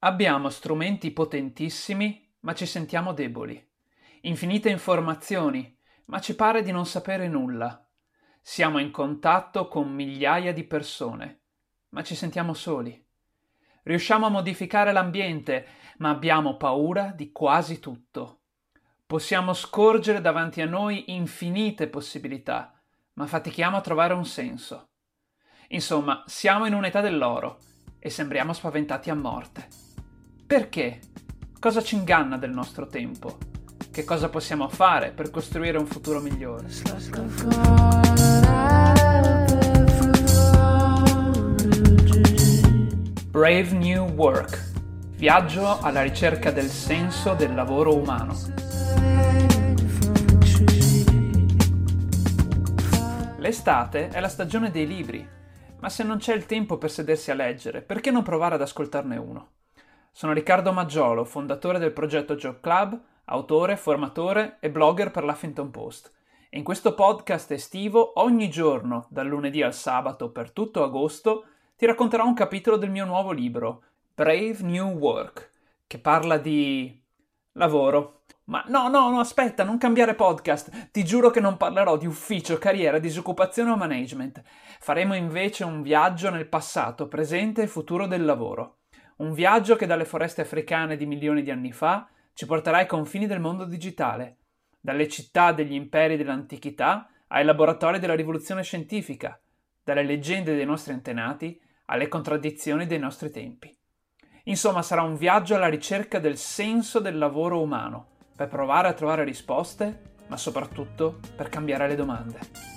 Abbiamo strumenti potentissimi, ma ci sentiamo deboli. Infinite informazioni, ma ci pare di non sapere nulla. Siamo in contatto con migliaia di persone, ma ci sentiamo soli. Riusciamo a modificare l'ambiente, ma abbiamo paura di quasi tutto. Possiamo scorgere davanti a noi infinite possibilità, ma fatichiamo a trovare un senso. Insomma, siamo in un'età dell'oro e sembriamo spaventati a morte. Perché? Cosa ci inganna del nostro tempo? Che cosa possiamo fare per costruire un futuro migliore? Brave New Work. Viaggio alla ricerca del senso del lavoro umano. L'estate è la stagione dei libri, ma se non c'è il tempo per sedersi a leggere, perché non provare ad ascoltarne uno? Sono Riccardo Maggiolo, fondatore del progetto Job Club, autore, formatore e blogger per l'Huffington Post. E in questo podcast estivo, ogni giorno, dal lunedì al sabato per tutto agosto, ti racconterò un capitolo del mio nuovo libro, Brave New Work, che parla di lavoro. Ma no, no, no, aspetta, non cambiare podcast. Ti giuro che non parlerò di ufficio, carriera, disoccupazione o management. Faremo invece un viaggio nel passato, presente e futuro del lavoro. Un viaggio che dalle foreste africane di milioni di anni fa ci porterà ai confini del mondo digitale, dalle città degli imperi dell'antichità ai laboratori della rivoluzione scientifica, dalle leggende dei nostri antenati alle contraddizioni dei nostri tempi. Insomma, sarà un viaggio alla ricerca del senso del lavoro umano, per provare a trovare risposte, ma soprattutto per cambiare le domande.